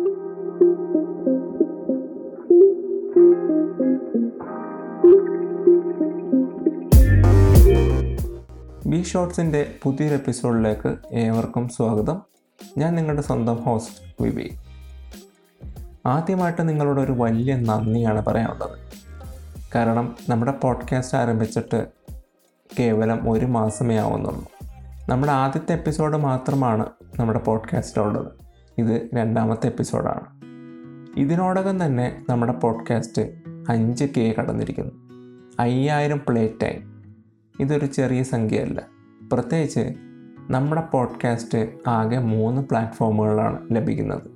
B ഷോർട്സിന്റെ പുതിയൊരു എപ്പിസോഡിലേക്ക് ഏവർക്കും സ്വാഗതം. ഞാൻ നിങ്ങളുടെ സ്വന്തം ഹോസ്റ്റ് വിവേക്. ആദ്യമായിട്ട് നിങ്ങളോട് ഒരു വലിയ നന്ദിയാണ് പറയാനുള്ളത്. കാരണം നമ്മുടെ പോഡ്കാസ്റ്റ് ആരംഭിച്ചിട്ട് കേവലം ഒരു മാസമേ ആവുന്നുള്ളൂ. നമ്മുടെ ആദ്യത്തെ എപ്പിസോഡ് മാത്രമാണ് നമ്മുടെ പോഡ്കാസ്റ്റിലുള്ളത് ഇത് രണ്ടാമത്തെ എപ്പിസോഡാണ്. ഇതിനോടകം തന്നെ നമ്മുടെ പോഡ്കാസ്റ്റ് അഞ്ച് കെ കടന്നിരിക്കുന്നു. അയ്യായിരം പ്ലേ ടൈം. ഇതൊരു ചെറിയ സംഖ്യയല്ല. പ്രത്യേകിച്ച് നമ്മുടെ പോഡ്കാസ്റ്റ് ആകെ മൂന്ന് പ്ലാറ്റ്ഫോമുകളാണ് ലഭിക്കുന്നത്.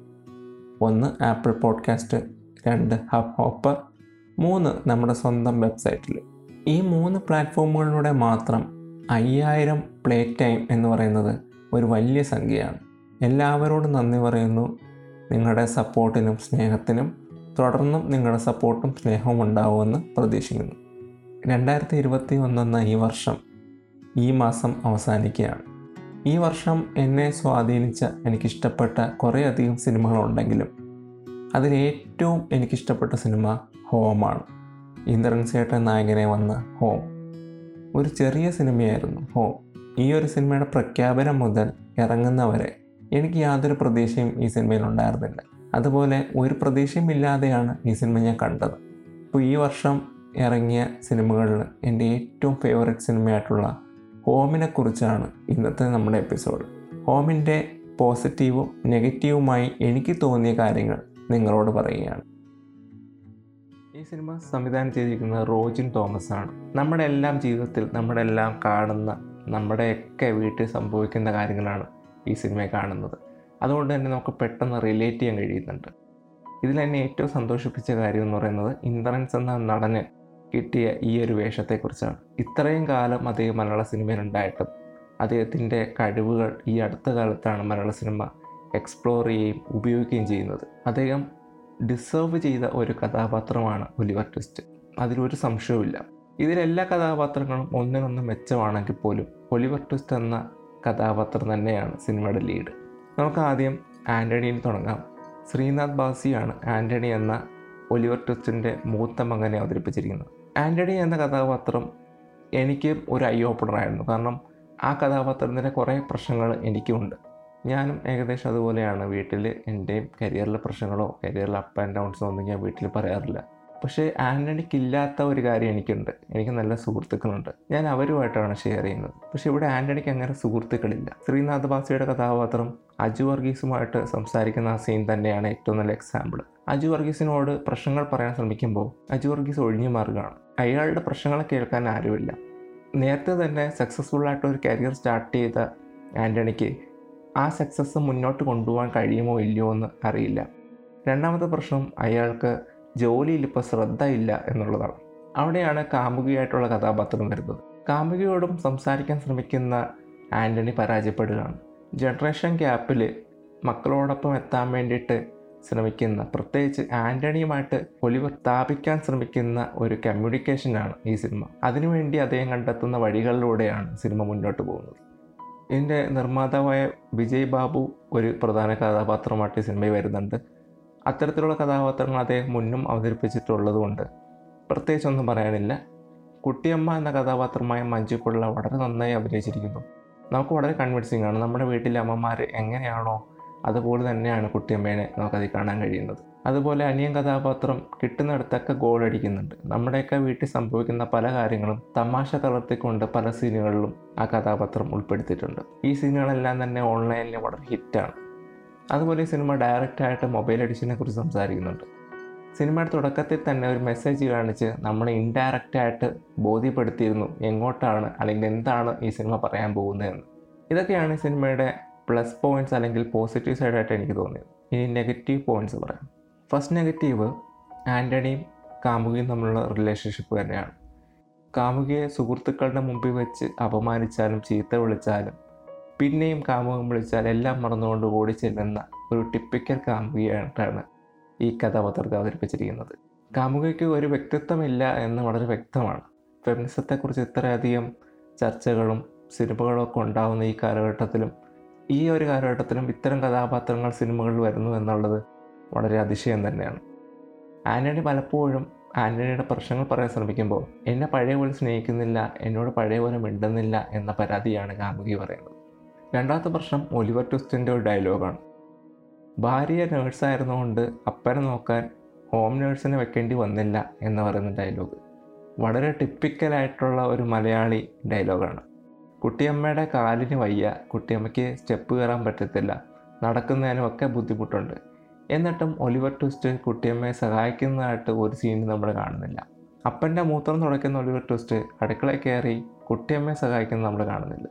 ഒന്ന് ആപ്പിൾ പോഡ്കാസ്റ്റ് രണ്ട് ഹബ് ഹോപ്പർ മൂന്ന് നമ്മുടെ സ്വന്തം വെബ്സൈറ്റിൽ ഈ മൂന്ന് പ്ലാറ്റ്ഫോമുകളിലൂടെ മാത്രം അയ്യായിരം പ്ലേ ടൈം എന്ന് പറയുന്നത് ഒരു വലിയ സംഖ്യയാണ്. എല്ലാവരോടും നന്ദി പറയുന്നു. നിങ്ങളുടെ സപ്പോർട്ടിനും സ്നേഹത്തിനും തുടർന്നും നിങ്ങളുടെ സപ്പോർട്ടും സ്നേഹവും ഉണ്ടാവുമെന്ന് പ്രതീക്ഷിക്കുന്നു. രണ്ടായിരത്തി ഇരുപത്തി ഒന്നെന്ന ഈ വർഷം ഈ മാസം അവസാനിക്കുകയാണ്. ഈ വർഷം എന്നെ സ്വാധീനിച്ച എനിക്കിഷ്ടപ്പെട്ട കുറേയധികം സിനിമകളുണ്ടെങ്കിലും അതിലേറ്റവും എനിക്കിഷ്ടപ്പെട്ട സിനിമ ഹോമാണ്. ഇന്ദ്രൻ സേട്ടൻ നായകനെ വന്ന ഹോം. ഒരു ചെറിയ സിനിമയായിരുന്നു ഹോം. ഈ ഒരു സിനിമയുടെ പ്രഖ്യാപനം മുതൽ ഇറങ്ങുന്നവരെ എനിക്ക് യാതൊരു പ്രതീക്ഷയും ഈ സിനിമയിൽ ഉണ്ടായിരുന്നില്ല. അതുപോലെ ഒരു പ്രതീക്ഷയും ഇല്ലാതെയാണ് ഈ സിനിമ ഞാൻ കണ്ടത്. അപ്പോൾ ഈ വർഷം ഇറങ്ങിയ സിനിമകളിൽ എന്റെ ഏറ്റവും ഫേവററ്റ് സിനിമയായിട്ടുള്ള ഹോമിനെക്കുറിച്ചാണ് ഇന്നത്തെ നമ്മുടെ എപ്പിസോഡ് ഹോമിന്റെ പോസിറ്റീവും നെഗറ്റീവുമായി എനിക്ക് തോന്നിയ കാര്യങ്ങൾ നിങ്ങളോട് പറയുകയാണ്. ഈ സിനിമ സംവിധാനം ചെയ്തിരിക്കുന്നത് റോജിൻ തോമസ് ആണ്. നമ്മുടെ എല്ലാം ജീവിതത്തിൽ നമ്മുടെ എല്ലാം കാണുന്ന നമ്മുടെയൊക്കെ വീട്ടിൽ സംഭവിക്കുന്ന കാര്യങ്ങളാണ് ഈ സിനിമയെ കാണുന്നത്. അതുകൊണ്ട് തന്നെ നമുക്ക് പെട്ടെന്ന് റിലേറ്റ് ചെയ്യാൻ കഴിയുന്നുണ്ട്. ഇതിൽ എന്നെ ഏറ്റവും സന്തോഷിപ്പിച്ച കാര്യം എന്ന് പറയുന്നത് ഇന്ദ്രൻസ് എന്ന നടന് കിട്ടിയ ഈ ഒരു വേഷത്തെക്കുറിച്ചാണ്. ഇത്രയും കാലം അദ്ദേഹം മലയാള സിനിമയിൽ ഉണ്ടായിട്ടും അദ്ദേഹത്തിന്റെ കഴിവുകൾ ഈ അടുത്ത കാലത്താണ് മലയാള സിനിമ എക്സ്പ്ലോർ ചെയ്യുകയും ഉപയോഗിക്കുകയും ചെയ്യുന്നത്. അദ്ദേഹം ഡിസേർവ് ചെയ്ത ഒരു കഥാപാത്രമാണ് ഒലിവർ ട്വിസ്റ്റ്. അതിലൊരു സംശയവുമില്ല. ഇതിലെല്ലാ കഥാപാത്രങ്ങളും ഒന്നിനൊന്ന് മെച്ചമാണെങ്കിൽ പോലും ഒലിവർ ട്വിസ്റ്റ് എന്ന കഥാപാത്രം തന്നെയാണ് സിനിമയുടെ ലീഡ്. നമുക്ക് ആദ്യം ആന്റണിയിൽ തുടങ്ങാം. ശ്രീനാഥ് ബാസിയാണ് ആന്റണി എന്ന ഒലിവർ ട്വിസ്റ്റിന്റെ മൂത്ത മകനെ അവതരിപ്പിച്ചിരിക്കുന്നത്. ആന്റണി എന്ന കഥാപാത്രം എനിക്ക് ഒരു ഐ ഓപ്പണറായിരുന്നു കാരണം ആ കഥാപാത്രത്തിന്റെ കുറേ പ്രശ്നങ്ങൾ എനിക്കുമുണ്ട് ഞാനും ഏകദേശം അതുപോലെയാണ് വീട്ടിൽ എന്റെയും കരിയറിലെ പ്രശ്നങ്ങളോ കരിയറിലെ അപ്പ് ആൻഡ് ഡൗൺസോ ഒന്നും ഞാൻ വീട്ടിൽ പറയാറില്ല. പക്ഷേ ആന്റണിക്കില്ലാത്ത ഒരു കാര്യം എനിക്കുണ്ട്. എനിക്ക് നല്ല സുഹൃത്തുക്കളുണ്ട്. ഞാൻ അവരുമായിട്ടാണ് ഷെയർ ചെയ്യുന്നത്. പക്ഷേ ഇവിടെ ആന്റണിക്ക് അങ്ങനെ സുഹൃത്തുക്കളില്ല. ശ്രീനാഥ് ബാസിയുടെ കഥാപാത്രം അജു വർഗീസുമായിട്ട് സംസാരിക്കുന്ന ആ സീൻ തന്നെയാണ് ഏറ്റവും നല്ല എക്സാമ്പിൾ അജു വർഗീസിനോട് പ്രശ്നങ്ങൾ പറയാൻ ശ്രമിക്കുമ്പോൾ അജു വർഗീസ് ഒഴിഞ്ഞു മാറുകയാണ്. അയാളുടെ പ്രശ്നങ്ങൾ കേൾക്കാൻ ആരുമില്ല. നേരത്തെ തന്നെ സക്സസ്ഫുൾ ആയിട്ട് ഒരു കരിയർ സ്റ്റാർട്ട് ചെയ്ത ആന്റണിക്ക് ആ സക്സസ് മുന്നോട്ട് കൊണ്ടുപോകാൻ കഴിയുമോ ഇല്ലയോ എന്ന് അറിയില്ല. രണ്ടാമത്തെ പ്രശ്നം അയാൾക്ക് ജോലിയിൽ ഇപ്പോൾ ശ്രദ്ധ ഇല്ല എന്നുള്ളതാണ്. അവിടെയാണ് കാമുകിയായിട്ടുള്ള കഥാപാത്രം വരുന്നത്. കാമുകിയോടും സംസാരിക്കാൻ ശ്രമിക്കുന്ന ആന്റണി പരാജയപ്പെടുകയാണ്. ജനറേഷൻ ഗ്യാപ്പിൽ മക്കളോടൊപ്പം എത്താൻ വേണ്ടിയിട്ട് ശ്രമിക്കുന്ന പ്രത്യേകിച്ച് ആന്റണിയുമായിട്ട് ഒലിവർ സ്ഥാപിക്കാൻ ശ്രമിക്കുന്ന ഒരു കമ്മ്യൂണിക്കേഷനാണ് ഈ സിനിമ. അതിനുവേണ്ടി അദ്ദേഹം കണ്ടെത്തുന്ന വഴികളിലൂടെയാണ് സിനിമ മുന്നോട്ട് പോകുന്നത്. ഇതിന്റെ നിർമ്മാതാവായ വിജയ് ബാബു ഒരു പ്രധാന കഥാപാത്രമായിട്ട് സിനിമയിൽ വരുന്നുണ്ട്. അത്തരത്തിലുള്ള കഥാപാത്രങ്ങൾ അദ്ദേഹം മുന്നും അവതരിപ്പിച്ചിട്ടുള്ളതുകൊണ്ട് പ്രത്യേകിച്ചൊന്നും പറയാനില്ല. കുട്ടിയമ്മ എന്ന കഥാപാത്രമായ മഞ്ജു പിള്ള വളരെ നന്നായി അഭിനയിച്ചിരിക്കുന്നു. നമുക്ക് വളരെ കൺവിൻസിങ് ആണ്. നമ്മുടെ വീട്ടിലെ അമ്മമാർ എങ്ങനെയാണോ അതുപോലെ തന്നെയാണ് കുട്ടിയമ്മേനെ നമുക്കതിൽ കാണാൻ കഴിയുന്നത്. അതുപോലെ അനിയൻ കഥാപാത്രം കിട്ടുന്നിടത്തൊക്കെ ഗോൾ അടിക്കുന്നുണ്ട്. നമ്മുടെയൊക്കെ വീട്ടിൽ സംഭവിക്കുന്ന പല കാര്യങ്ങളും തമാശ കലർത്തിക്കൊണ്ട് പല സീനുകളിലും ആ കഥാപാത്രം ഉൾപ്പെടുത്തിയിട്ടുണ്ട്. ഈ സീനുകളെല്ലാം തന്നെ ഓൺലൈനിൽ വളരെ ഹിറ്റാണ് അതുപോലെ ഈ സിനിമ ഡയറക്റ്റായിട്ട് മൊബൈൽ എഡിഷനെ കുറിച്ച് സംസാരിക്കുന്നുണ്ട്. സിനിമയുടെ തുടക്കത്തിൽ തന്നെ ഒരു മെസ്സേജ് കാണിച്ച് നമ്മളെ ഇൻഡയറക്റ്റായിട്ട് ബോധ്യപ്പെടുത്തിയിരുന്നു എങ്ങോട്ടാണ് അല്ലെങ്കിൽ എന്താണ് ഈ സിനിമ പറയാൻ പോകുന്നതെന്ന്. ഇതൊക്കെയാണ് സിനിമയുടെ പ്ലസ് പോയിന്റ്സ് അല്ലെങ്കിൽ പോസിറ്റീവ് സൈഡായിട്ട് എനിക്ക് തോന്നിയത്. ഇനി നെഗറ്റീവ് പോയിന്റ്സ് പറയാം. ഫസ്റ്റ് നെഗറ്റീവ് ആന്റണിയും കാമുകിയും തമ്മിലുള്ള റിലേഷൻഷിപ്പ് തന്നെയാണ്. കാമുകിയെ സുഹൃത്തുക്കളുടെ മുമ്പിൽ വെച്ച് അപമാനിച്ചാലും ചീത്ത വിളിച്ചാലും പിന്നെയും കാമുകം വിളിച്ചാൽ എല്ലാം മറന്നുകൊണ്ട് ഓടി ചെല്ലുന്ന ഒരു ടിപ്പിക്കൽ കാമുകിയായിട്ടാണ് ഈ കഥാപാത്രത്തെ അവതരിപ്പിച്ചിരിക്കുന്നത്. കാമുകയ്ക്ക് ഒരു വ്യക്തിത്വമില്ല എന്ന് വളരെ വ്യക്തമാണ്. ഫെമിനിസത്തെക്കുറിച്ച് ഇത്രയധികം ചർച്ചകളും സിനിമകളും ഒക്കെ ഉണ്ടാകുന്ന ഈ കാലഘട്ടത്തിലും ഈ ഒരു കാലഘട്ടത്തിലും ഇത്തരം കഥാപാത്രങ്ങൾ സിനിമകളിൽ വരുന്നു എന്നുള്ളത് വളരെ അതിശയം തന്നെയാണ്. ആന്റണി പലപ്പോഴും ആന്റണിയുടെ പ്രശ്നങ്ങൾ പറയാൻ ശ്രമിക്കുമ്പോൾ എന്നെ പഴയ പോലെ സ്നേഹിക്കുന്നില്ല എന്നോട് പഴയ പോലെ മിണ്ടുന്നില്ല എന്ന പരാതിയാണ് കാമുകി പറയുന്നത്. രണ്ടാമത്തെ പ്രശ്നം ഒലിവർ ട്വിസ്റ്റിന്റെ ഒരു ഡയലോഗാണ്. ഭാര്യ നേഴ്സായിരുന്നുകൊണ്ട് അപ്പനെ നോക്കാൻ ഹോം നേഴ്സിനെ വെക്കേണ്ടി വന്നില്ല എന്ന് പറയുന്ന ഡയലോഗ്. വളരെ ടിപ്പിക്കലായിട്ടുള്ള ഒരു മലയാളി ഡയലോഗാണ്. കുട്ടിയമ്മയുടെ കാലിന് വയ്യ കുട്ടിയമ്മയ്ക്ക് സ്റ്റെപ്പ് കയറാൻ പറ്റത്തില്ല നടക്കുന്നതിനും ഒക്കെ ബുദ്ധിമുട്ടുണ്ട്. എന്നിട്ടും ഒലിവർ ട്വിസ്റ്റ് കുട്ടിയമ്മയെ സഹായിക്കുന്നതായിട്ട് ഒരു സീൻ നമ്മൾ കാണുന്നില്ല. അപ്പന്റെ മൂത്രം തുടയ്ക്കുന്ന ഒലിവർ ട്വിസ്റ്റ് അടുക്കളയിൽ കയറി കുട്ടിയമ്മയെ സഹായിക്കുന്നത് നമ്മൾ കാണുന്നില്ല.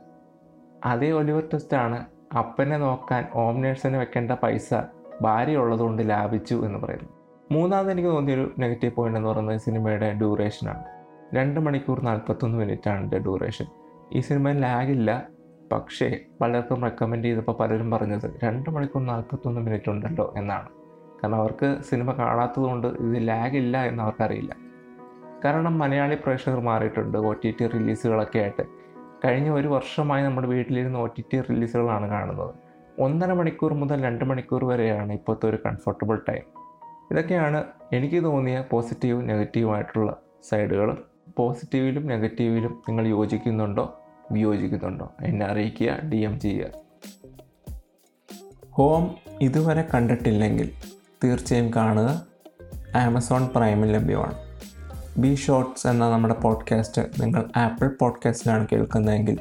അതേ ഒലിവർ ട്വിസ്റ്റാണ് അപ്പനെ നോക്കാൻ ഹോം നേഴ്സിന് വെക്കേണ്ട പൈസ ഭാര്യ ഉള്ളതുകൊണ്ട് ലാഭിച്ചു എന്ന് പറയുന്നു. മൂന്നാമത് എനിക്ക് തോന്നിയൊരു നെഗറ്റീവ് പോയിന്റ് എന്ന് പറയുന്നത് സിനിമയുടെ ഡ്യൂറേഷനാണ് രണ്ട് മണിക്കൂർ നാൽപ്പത്തൊന്ന് മിനിറ്റാണ് എന്റെ ഡ്യൂറേഷൻ ഈ സിനിമയിൽ ലാഗില്ല പക്ഷേ പലർക്കും റെക്കമെൻഡ് ചെയ്തപ്പോൾ പലരും പറഞ്ഞത് രണ്ട് മണിക്കൂർ നാൽപ്പത്തൊന്ന് മിനിറ്റ് ഉണ്ടല്ലോ എന്നാണ്. കാരണം അവർക്ക് സിനിമ കാണാത്തതുകൊണ്ട് ഇത് ലാഗില്ല എന്ന് അവർക്കറിയില്ല. കാരണം മലയാളി പ്രേക്ഷകർ മാറിയിട്ടുണ്ട്. ഒ ടി ടി റിലീസുകളൊക്കെ ആയിട്ട്. കഴിഞ്ഞ ഒരു വർഷമായി നമ്മുടെ വീട്ടിലിരുന്ന് ഒ ടി ടി റിലീസുകളാണ് കാണുന്നത്. ഒന്നര മണിക്കൂർ മുതൽ രണ്ട് മണിക്കൂർ വരെയാണ് ഇപ്പോഴത്തെ ഒരു കംഫർട്ടബിൾ ടൈം ഇതൊക്കെയാണ് എനിക്ക് തോന്നിയ പോസിറ്റീവ് നെഗറ്റീവായിട്ടുള്ള സൈഡുകൾ പോസിറ്റീവിലും നെഗറ്റീവിലും നിങ്ങൾ യോജിക്കുന്നുണ്ടോ? വിയോജിക്കുന്നുണ്ടോ? എന്നെ അറിയിക്കുക ഡി എം ചെയ്യുക. ഹോം ഇതുവരെ കണ്ടിട്ടില്ലെങ്കിൽ തീർച്ചയായും കാണുക. ആമസോൺ പ്രൈമിൽ ലഭ്യമാണ്. ബി ഷോർട്സ് എന്ന നമ്മുടെ പോഡ്കാസ്റ്റ് നിങ്ങൾ ആപ്പിൾ പോഡ്കാസ്റ്റിലാണ് കേൾക്കുന്നതെങ്കിൽ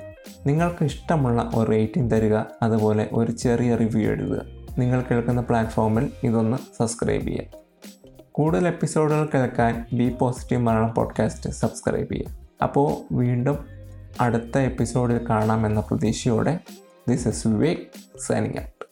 നിങ്ങൾക്ക് ഇഷ്ടമുള്ള ഒരു റേറ്റിംഗ് തരിക അതുപോലെ ഒരു ചെറിയ റിവ്യൂ എഴുതുക നിങ്ങൾ കേൾക്കുന്ന പ്ലാറ്റ്ഫോമിൽ ഇതൊന്ന് സബ്സ്ക്രൈബ് ചെയ്യുക കൂടുതൽ എപ്പിസോഡുകൾ കേൾക്കാൻ be positive Malayalam podcast subscribe ചെയ്യുക അപ്പോൾ വീണ്ടും അടുത്ത എപ്പിസോഡിൽ കാണാമെന്ന പ്രതീക്ഷയോടെ this is Vivek signing out